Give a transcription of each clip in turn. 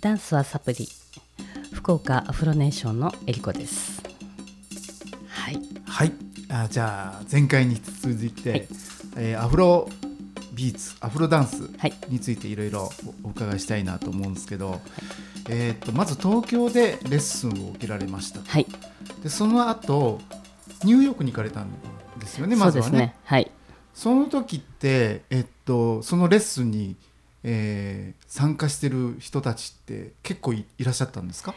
ダンスはサプリ。福岡アフロネーションのえりこです。はい。はい。あじゃあ前回に続いて、はい。えーアフロビーツアフロダンスはい。についていろいろおお伺いしたいなと思うんですけど、えー、とまず東京でレッスンを受けられましたはい。でその後ニューヨークに行かれたんですよねまずはね。そうですね。はい。その時って、えっと、そのレッスンに、えー参加してる人たちって結構いいらっしゃったんですか？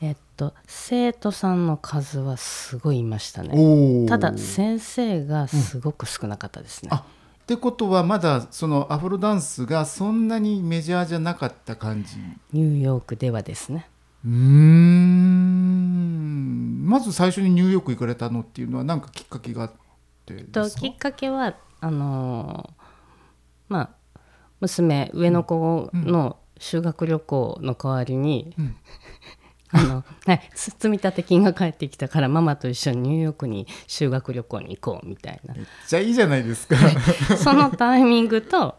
えっと生徒さんの数はすごいいましたね。ただ先生がすごく少なかったですね、あってことはまだそのアフロダンスがそんなにメジャーじゃなかった感じ？ニューヨークではですね。うーん。まず最初にニューヨーク行かれたのっていうのは何かきっかけがあってですか？ときっかけはあのーまあ娘上の子の修学旅行の代わりに、うん。あのはい、つ積み立て金が返ってきたからママと一緒にニューヨークに修学旅行に行こうみたいな。めっちゃいいじゃないですか。そのタイミングと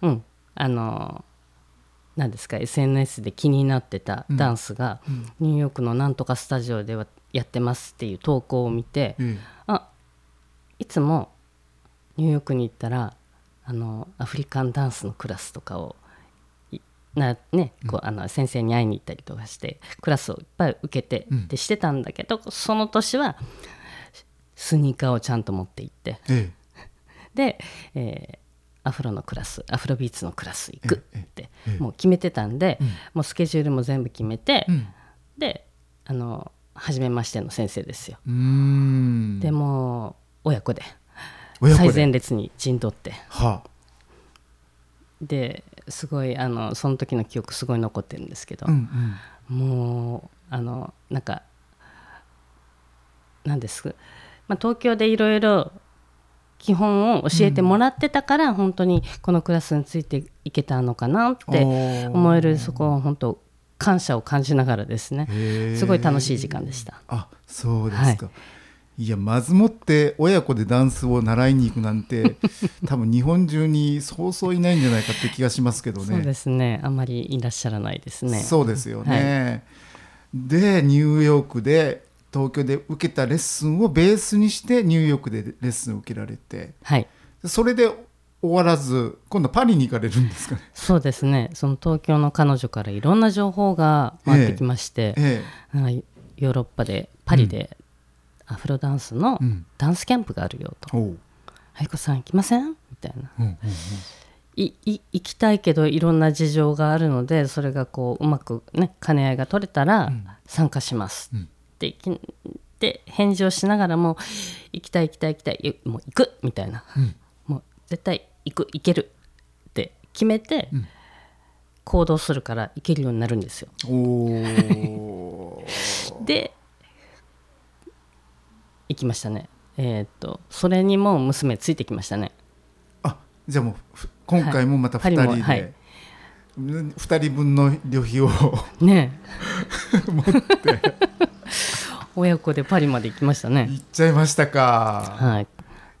うん。あの何ですか SNS で気になってたダンスが、ニューヨークのなんとかスタジオではやってますっていう投稿を見て、えあいつもニューヨークに行ったらあのアフリカンダンスのクラスとかをいな、ね、こうあの先生に会いに行ったりとかしてクラスをいっぱい受けて、うん。でしてたんだけどその年はスニーカーをちゃんと持って行ってええ。で、えーアフロのクラスアフロビーツのクラス行くええってええ。もう決めてたんで、うん。もうスケジュールも全部決めて、うん。であの初めましての先生ですよ。でも親子で最前列に陣取って。はですごいあのその時の記憶すごい残ってるんですけど。あ、うんうん。もうあのなんかなんです、まあ、東京でいろいろ基本を教えてもらってたから、本当にこのクラスについていけたのかなって思えるそこは本当感謝を感じながらですね。すごい楽しい時間でした。あそうですか、い、やまずもって親子でダンスを習いに行くなんて 多分日本中にそうそういないんじゃないかって気がしますけどね。そうですね。あまりいらっしゃらないですね。そうですよね、でニューヨークで東京で受けたレッスンをベースにしてニューヨークでレッスンを受けられてはい。それで終わらず今度パリに行かれるんですかね？そうですね。その東京の彼女からいろんな情報が回ってきまして、えなんかヨーロッパでパリでアフロダンスのダンスキャンプがあるよと。おう「愛子さん行きません?」みたいな。うんうんいい行きたいけどいろんな事情があるのでそれがこううまくね兼ね合いが取れたら参加します。うん。ってで返事をしながらも行きたい行きたい行きたいいもう行く！みたいな、うんもう絶対行く行ける！って決めてん。行動するから行けるようになるんですよ。で行きましたね。えーっとそれにも娘ついてきましたね。あじゃあもうふ今回もまた2人で、はいパリもはい。2人分の旅費を ね。え 親子でパリまで行きましたね。行っちゃいましたか、はい。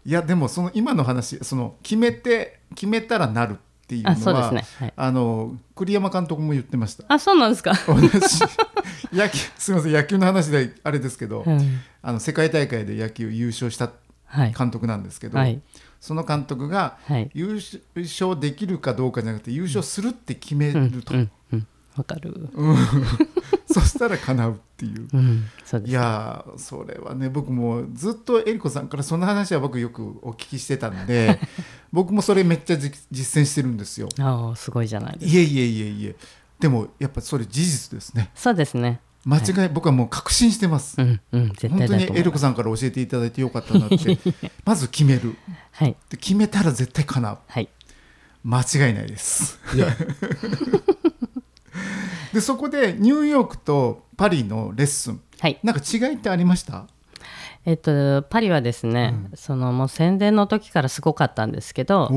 いやでもその今の話その決めて決めたらなるっていうのはあそうですね。はい。あの栗山監督も言ってました。あそうなんですか、同じ野球 すみません野球の話であれですけど、うん。あの世界大会で野球優勝したはい。監督なんですけど、はい。その監督がはい。優勝できるかどうかじゃなくて優勝するって決めうんると、わかる。うん。そしたら叶うっていう。うん。そういやーそれはね僕もずっとえりこさんからその話は僕よくお聞きしてたんで 僕もそれめっちゃじ実践してるんですよ。ああすごいじゃないですか。いえいえいえいえでもやっぱそれ事実ですね。そうですね。間違い、僕はもう確信してます、うんうん絶本対当にえりこだと思います。さんから教えていただいてよかったなって まず決める。はい。で決めたら絶対叶う。はい。間違いないです。でそこでニューヨークとパリのレッスン。はい。なんか違いってありました？えっとパリはですね、そのもう宣伝の時からすごかったんですけど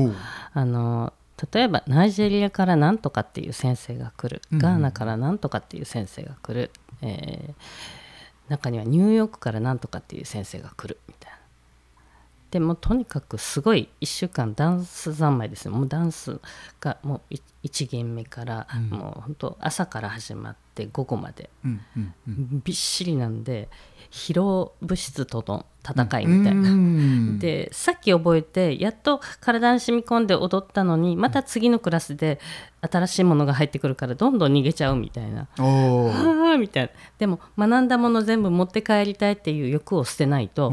あの例えばナイジェリアからなんとかっていう先生が来る、うん。ガーナからなんとかっていう先生が来る、えー中にはニューヨークからなんとかっていう先生が来るみたいな。でもとにかくすごい1週間ダンス三昧ですよ。もうダンスがもう1限目から、もう本当朝から始まって午後まで。びっしりなんで疲労物質との戦いみたいな。うん。でさっき覚えてやっと体に染み込んで踊ったのにまた次のクラスで新しいものが入ってくるからどんどん逃げちゃうみたいな。ああみたいな。でも学んだもの全部持って帰りたいっていう欲を捨てないと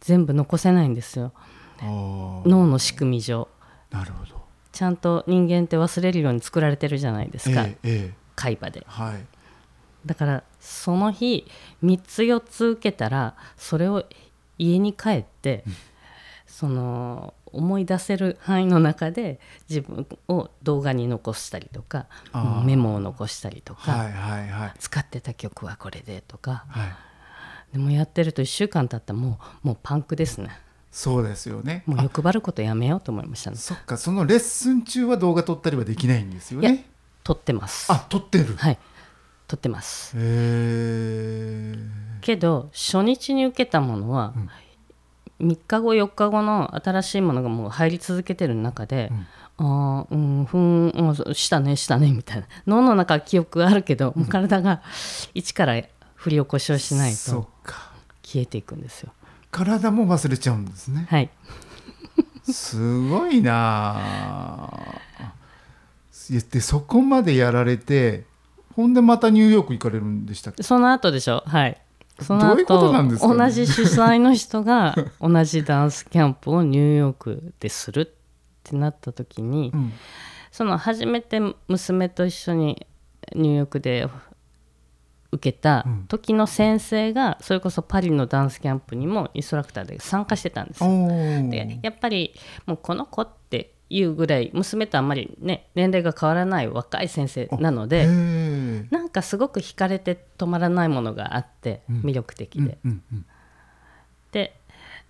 全部残せないんですよ。脳の仕組み上。なるほど。ちゃんと人間って忘れるように作られてるじゃないですか、ええええ。海馬で。はい。だからその日3つ4つ受けたらそれを家に帰って、その思い出せる範囲の中で自分を動画に残したりとかメモを残したりとか、はいはいはい。使ってた曲はこれでとか。はい。でもやってると1週間経ったらもうもうパンクですね。そうですよね。もう欲張ることやめようと思いましたね。そっかそのレッスン中は動画撮ったりはできないんですよね。撮ってます。あ撮ってる。はい撮ってます。けど初日に受けたものは、3日後4日後の新しいものがもう入り続けてる中で、ああうん。ふんうんそうしたねしたねみたいな。脳の中は記憶があるけど、もう体が一から振り起こしをしないとか。消えていくんですよ。体も忘れちゃうんですね。はい。すごいなあいやでそこまでやられてほんでまたニューヨーク行かれるんでしたっけ？その後でしょ。はい。その後どういうことなんですか？ね同じ主催の人が 同じダンスキャンプをニューヨークでするってなった時に、うん。その初めて娘と一緒にニューヨークで受けた時の先生がそれこそパリのダンスキャンプにもインストラクターで参加してたんですでやっぱりもうこの子っていうぐらい娘とあんまりね年齢が変わらない若い先生なのへでえなんかすごく惹かれて止まらないものがあって魅力的で。うんうんで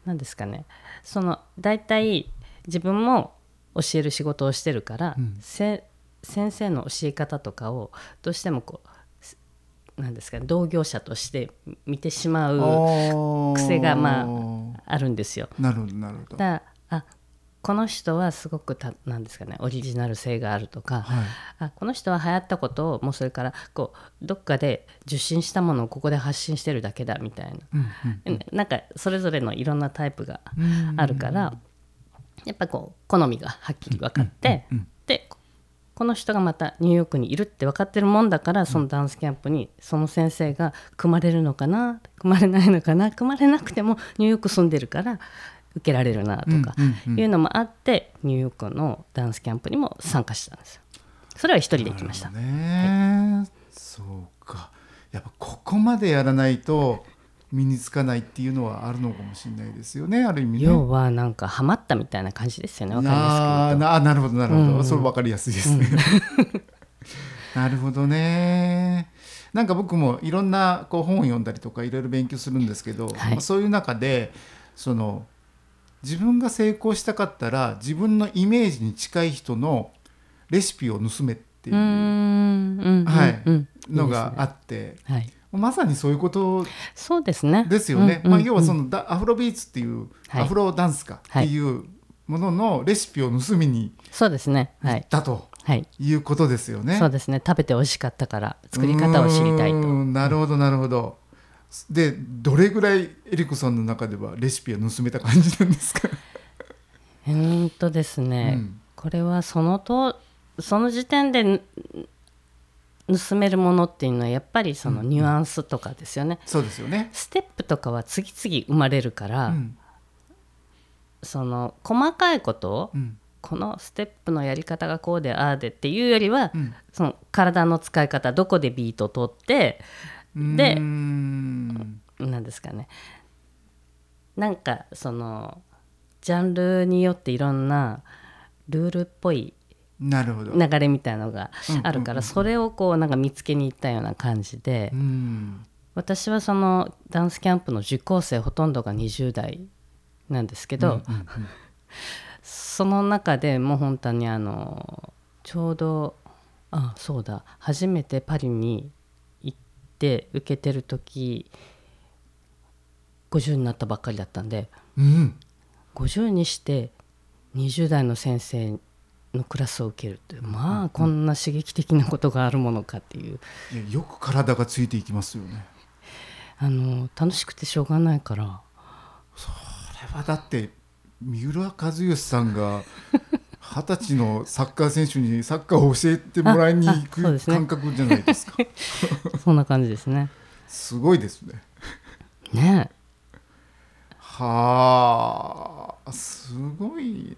何ですかね。その大体自分も教える仕事をしてるから、せ先生の教え方とかをどうしてもこうすなんですかね同業者として見てしまう癖がまああるんですよ。なるほどなるほどこの人はすごくたなんですかねオリジナル性があるとか、はい。あこの人は流行ったことをもうそれからこうどっかで受信したものをここで発信してるだけだみたいな、うんなんかそれぞれのいろんなタイプがうんあるから、やっぱこう好みがはっきり分かって、でこの人がまたニューヨークにいるって分かってるもんだからそのダンスキャンプにその先生が組まれるのかな組まれないのかな組まれなくてもニューヨーク住んでるから受けられるなとかうんうんうんいうのもあってニューヨークのダンスキャンプにも参加したんですよ。それは一人で行きました。ね、そうかやっぱここまでやらないと身につかないっていうのはあるのかもしれないですよねある意味ね。要はなんかハマったみたいな感じですよね分かりやすく。あーなるほどなるほど、うんうんそれ分かりやすいですね。なるほどね。なんか僕もいろんなこう本を読んだりとかいろいろ勉強するんですけど、はいまあそういう中でその自分が成功したかったら自分のイメージに近い人のレシピを盗めっていうのがあいっていですねはい、まさにそういうことそうですね。ですよね。うんまあ、要はそのアフロビーツっていう、はいアフロダンスかっていうもののレシピを盗みにそうですね。は行っいたとはい。いうことですよね。そうですね。食べて美味しかったから作り方を知りたいと。なるほどなるほど。でどれぐらいエリコさんの中ではレシピは盗めた感じなんですか？うーんとですね、うんこれはそのとその時点でん盗めるものっていうのはやっぱりそのニュアンスとかですよね。そうですよね。ステップとかは次々生まれるから、うんその細かいことを、うんこのステップのやり方がこうでああでっていうよりは、うんその体の使い方どこでビートを取ってでうーん。なんですかね。なんかそのジャンルによっていろんなルールっぽいなるほど。流れみたいなのがあるからそれをこうなんか見つけに行ったような感じでうん。私はそのダンスキャンプの受講生ほとんどが20代なんですけど、うんうん。その中でもう本当にあのちょうどあそうだ初めてパリにて受けてる時50になったばっかりだったんでうん。50にして20代の先生のクラスを受けるというまあこんな刺激的なことがあるものかっていう。いやよく体がついていきますよね。あの楽しくてしょうがないから。それはだって三浦知良さんが二十歳のサッカー選手にサッカーを教えてもらいに行く感覚じゃないですか。そんな感じですね。すごいですね。ねはあすごい。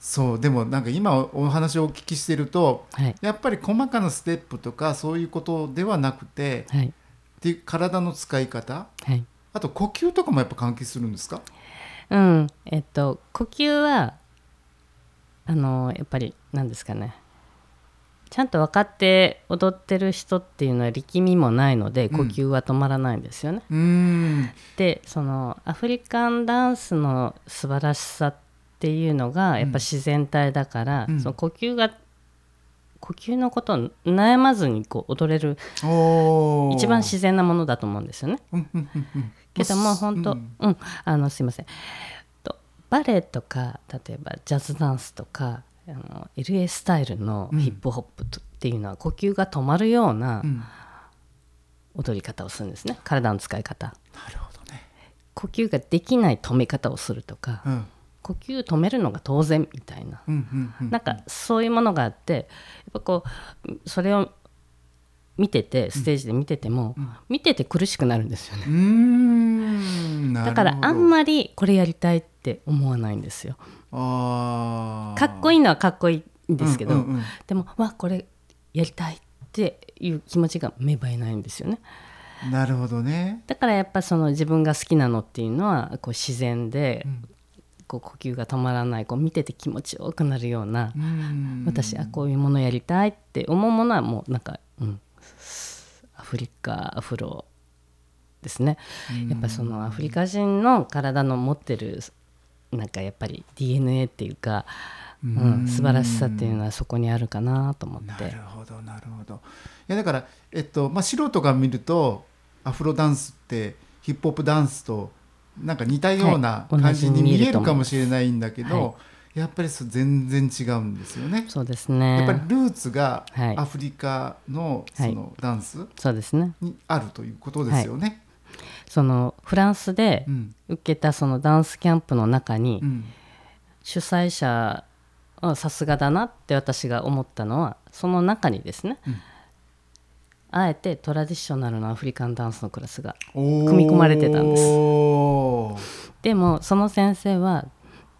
そうでもなんか今お話をお聞きしてるとはい。やっぱり細かなステップとかそういうことではなくてはい。で体の使い方はい。あと呼吸とかもやっぱ関係するんですか？うん。えっと呼吸はあのやっぱり何ですかね。ちゃんと分かって踊ってる人っていうのは力みもないのでうん。呼吸は止まらないんですよね。うーん。でそのアフリカンダンスの素晴らしさっていうのがやっぱ自然体だから、うん。その呼吸が呼吸のことを悩まずにこう踊れる一番自然なものだと思うんですよね。けども本当、ううんん、あのすいません。とバレエとか例えばジャズダンスとかあの LA スタイルのヒップホップとっていうのは呼吸が止まるようなうん。踊り方をするんですね。体の使い方。なるほどね。呼吸ができない止め方をするとかうん。呼吸止めるのが当然みたいな。うんうんうん。なんかそういうものがあってやっぱこうそれを見ててステージで見てても、見てて苦しくなるんですよね。だからあんまりこれやりたいって思わないんですよ。あかっこいいのはかっこいいんですけど、うんうんうん。でもわこれやりたいっていう気持ちが芽生えないんですよね。なるほどね。だからやっぱその自分が好きなのっていうのはこう自然で、こう呼吸が止まらないこう見てて気持ちよくなるような、うん。私あこういうものやりたいって思うものはもうなんか、うん、アフリカアフロですね。やっぱそのアフリカ人の体の持ってるなんかやっぱり DNA っていうか、うん、素晴らしさっていうのはそこにあるかなと思って。なるほどなるほど。いやだからえっとまあ素人が見るとアフロダンスってヒップホップダンスとなんか似たようなはい感じに見見えるかもしれないんだけど、はやっぱりそう全然違うんですよね。そうですね。やっぱりルーツがはい。アフリカのそのダンスそうですね。にあるということですよね。そのフランスでうん。受けたそのダンスキャンプの中に、うん。主催者はさすがだなって私が思ったのはその中にですね、うん。あえてトラディショナルのアフリカンダンスのクラスが組組み込まれてたんです。でもその先生は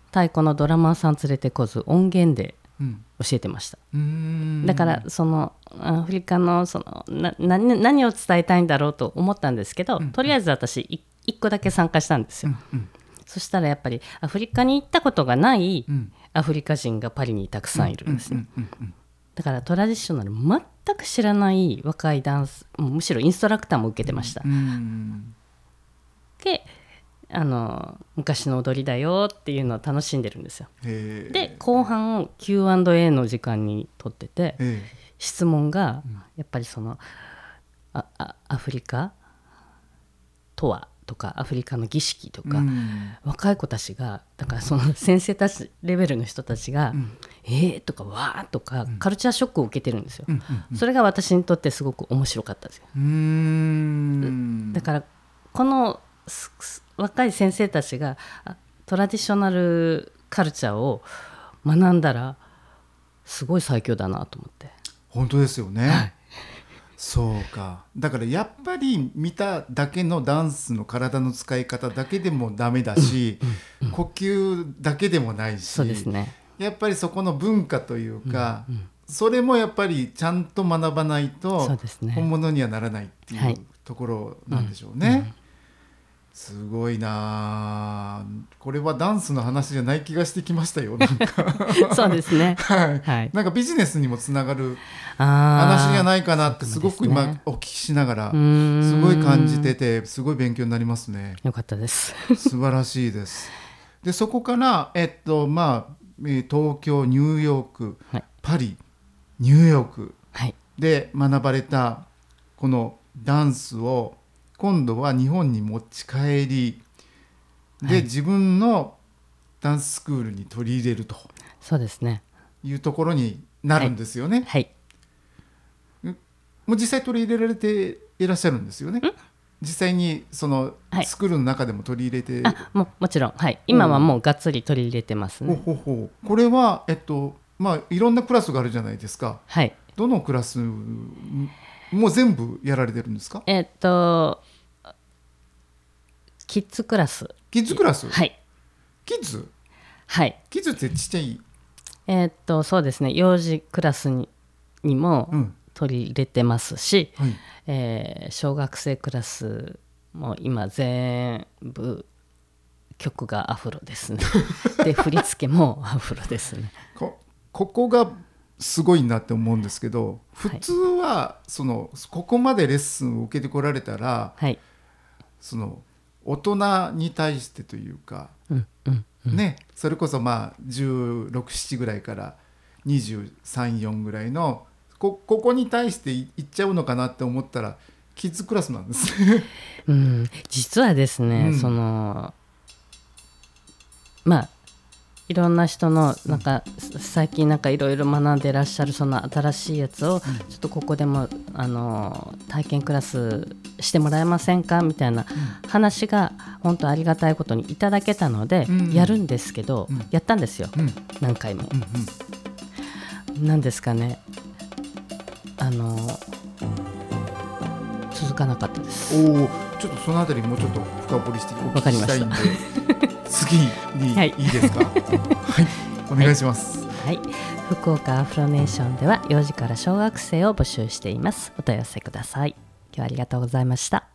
太鼓のドラマーさん連れてこず音源でうん教えてました。うーん。だからそのアフリカのそのな何何を伝えたいんだろうと思ったんですけど、とりあえず私い一個だけ参加したんですよ、うん。そしたらやっぱりアフリカに行ったことがないうん。アフリカ人がパリにたくさんいるんですね、うん。うん。だからトラディショナル全く知らない若いダンスむしろインストラクターも受けてました、うん。うん。であの昔の踊りだよっていうのを楽しんでるんですよ。で後半 Q&A の時間にとっててえ質問がやっぱりそのああアフリカ？とは？とかアフリカの儀式とえか、うん。若い子たちがだからその 先生たちレベルの人たちが「えー」とか「わー」とかカルチャーショックを受けてるんですよ。うんうんそれが私にとってすごく面白かったですよ。だからこの若い先生たちがあトラディショナルカルチャーを学んだらすごい最強だなと思って。本当ですよね、はい。そうか。だからやっぱり見ただけのダンスの体の使い方だけでもダメだし、呼吸だけでもないしそうですね。やっぱりそこの文化というか、それもやっぱりちゃんと学ばないと本物にはならないってはい。いうところなんでしょうね。すごいなあこれはダンスの話じゃない気がしてきましたよ。なんか そうですね。はいはい。なんかビジネスにもつながるあ話じゃい。ないかなってすごく今お聞きしながらすごい感じててすごい勉強になりますね。よかったです。素晴らしいです。でそこからえっとまあえー東京ニューヨークはい。パリニューヨークはい。で学ばれたこのダンスを今度は日本に持ち帰りで、はい。自分のダンススクールに取り入れると。そうですね。いうところになるんですよね。はい。もう実際取り入れられていらっしゃるんですよね。実際にそのはい。スクールの中でも取り入れて、あももちろん。はい。今はもうがっつり取り入れてますね。ほうほう。これはえっとまあいろんなクラスがあるじゃないですか。はい。どのクラス？もう全部やられてるんですか？えっとキッズクラスキッズクラス？はいキッズ？はいキッズってちっちゃい？えっとそうですね幼児クラスににもうん。取り入れてますし、はい。えー小学生クラスも今全部曲がアフロですね で振り付けもアフロですねこここがすごいなって思うんですけど普はい。通はそのここまでレッスンを受けてこられたらはい。その大人に対してというか、うんうんねそれこそまあ1617ぐらいから234ぐらいのこここに対していいっちゃうのかなって思ったらキッズクラスなんです。うん、実はですね、うん。そのまあいろんな人のなんか最近なんかいろいろ学んでらっしゃるその新しいやつをちょっとここでもあの体験クラスしてもらえませんか？みたいな話が本当ありがたいことにいただけたのでうん。やるんですけど、うん。やったんですよ。うん。何回も。うんなんですかね。あの続かなかったです。ちょっとそのあたりもうちょっと深掘りしてお聞きしたいんで 次にはいいいですか？はい、お願いします、はい、福岡アフロネーションでは幼児から小学生を募集しています。お問い合わせください。今日はありがとうございました。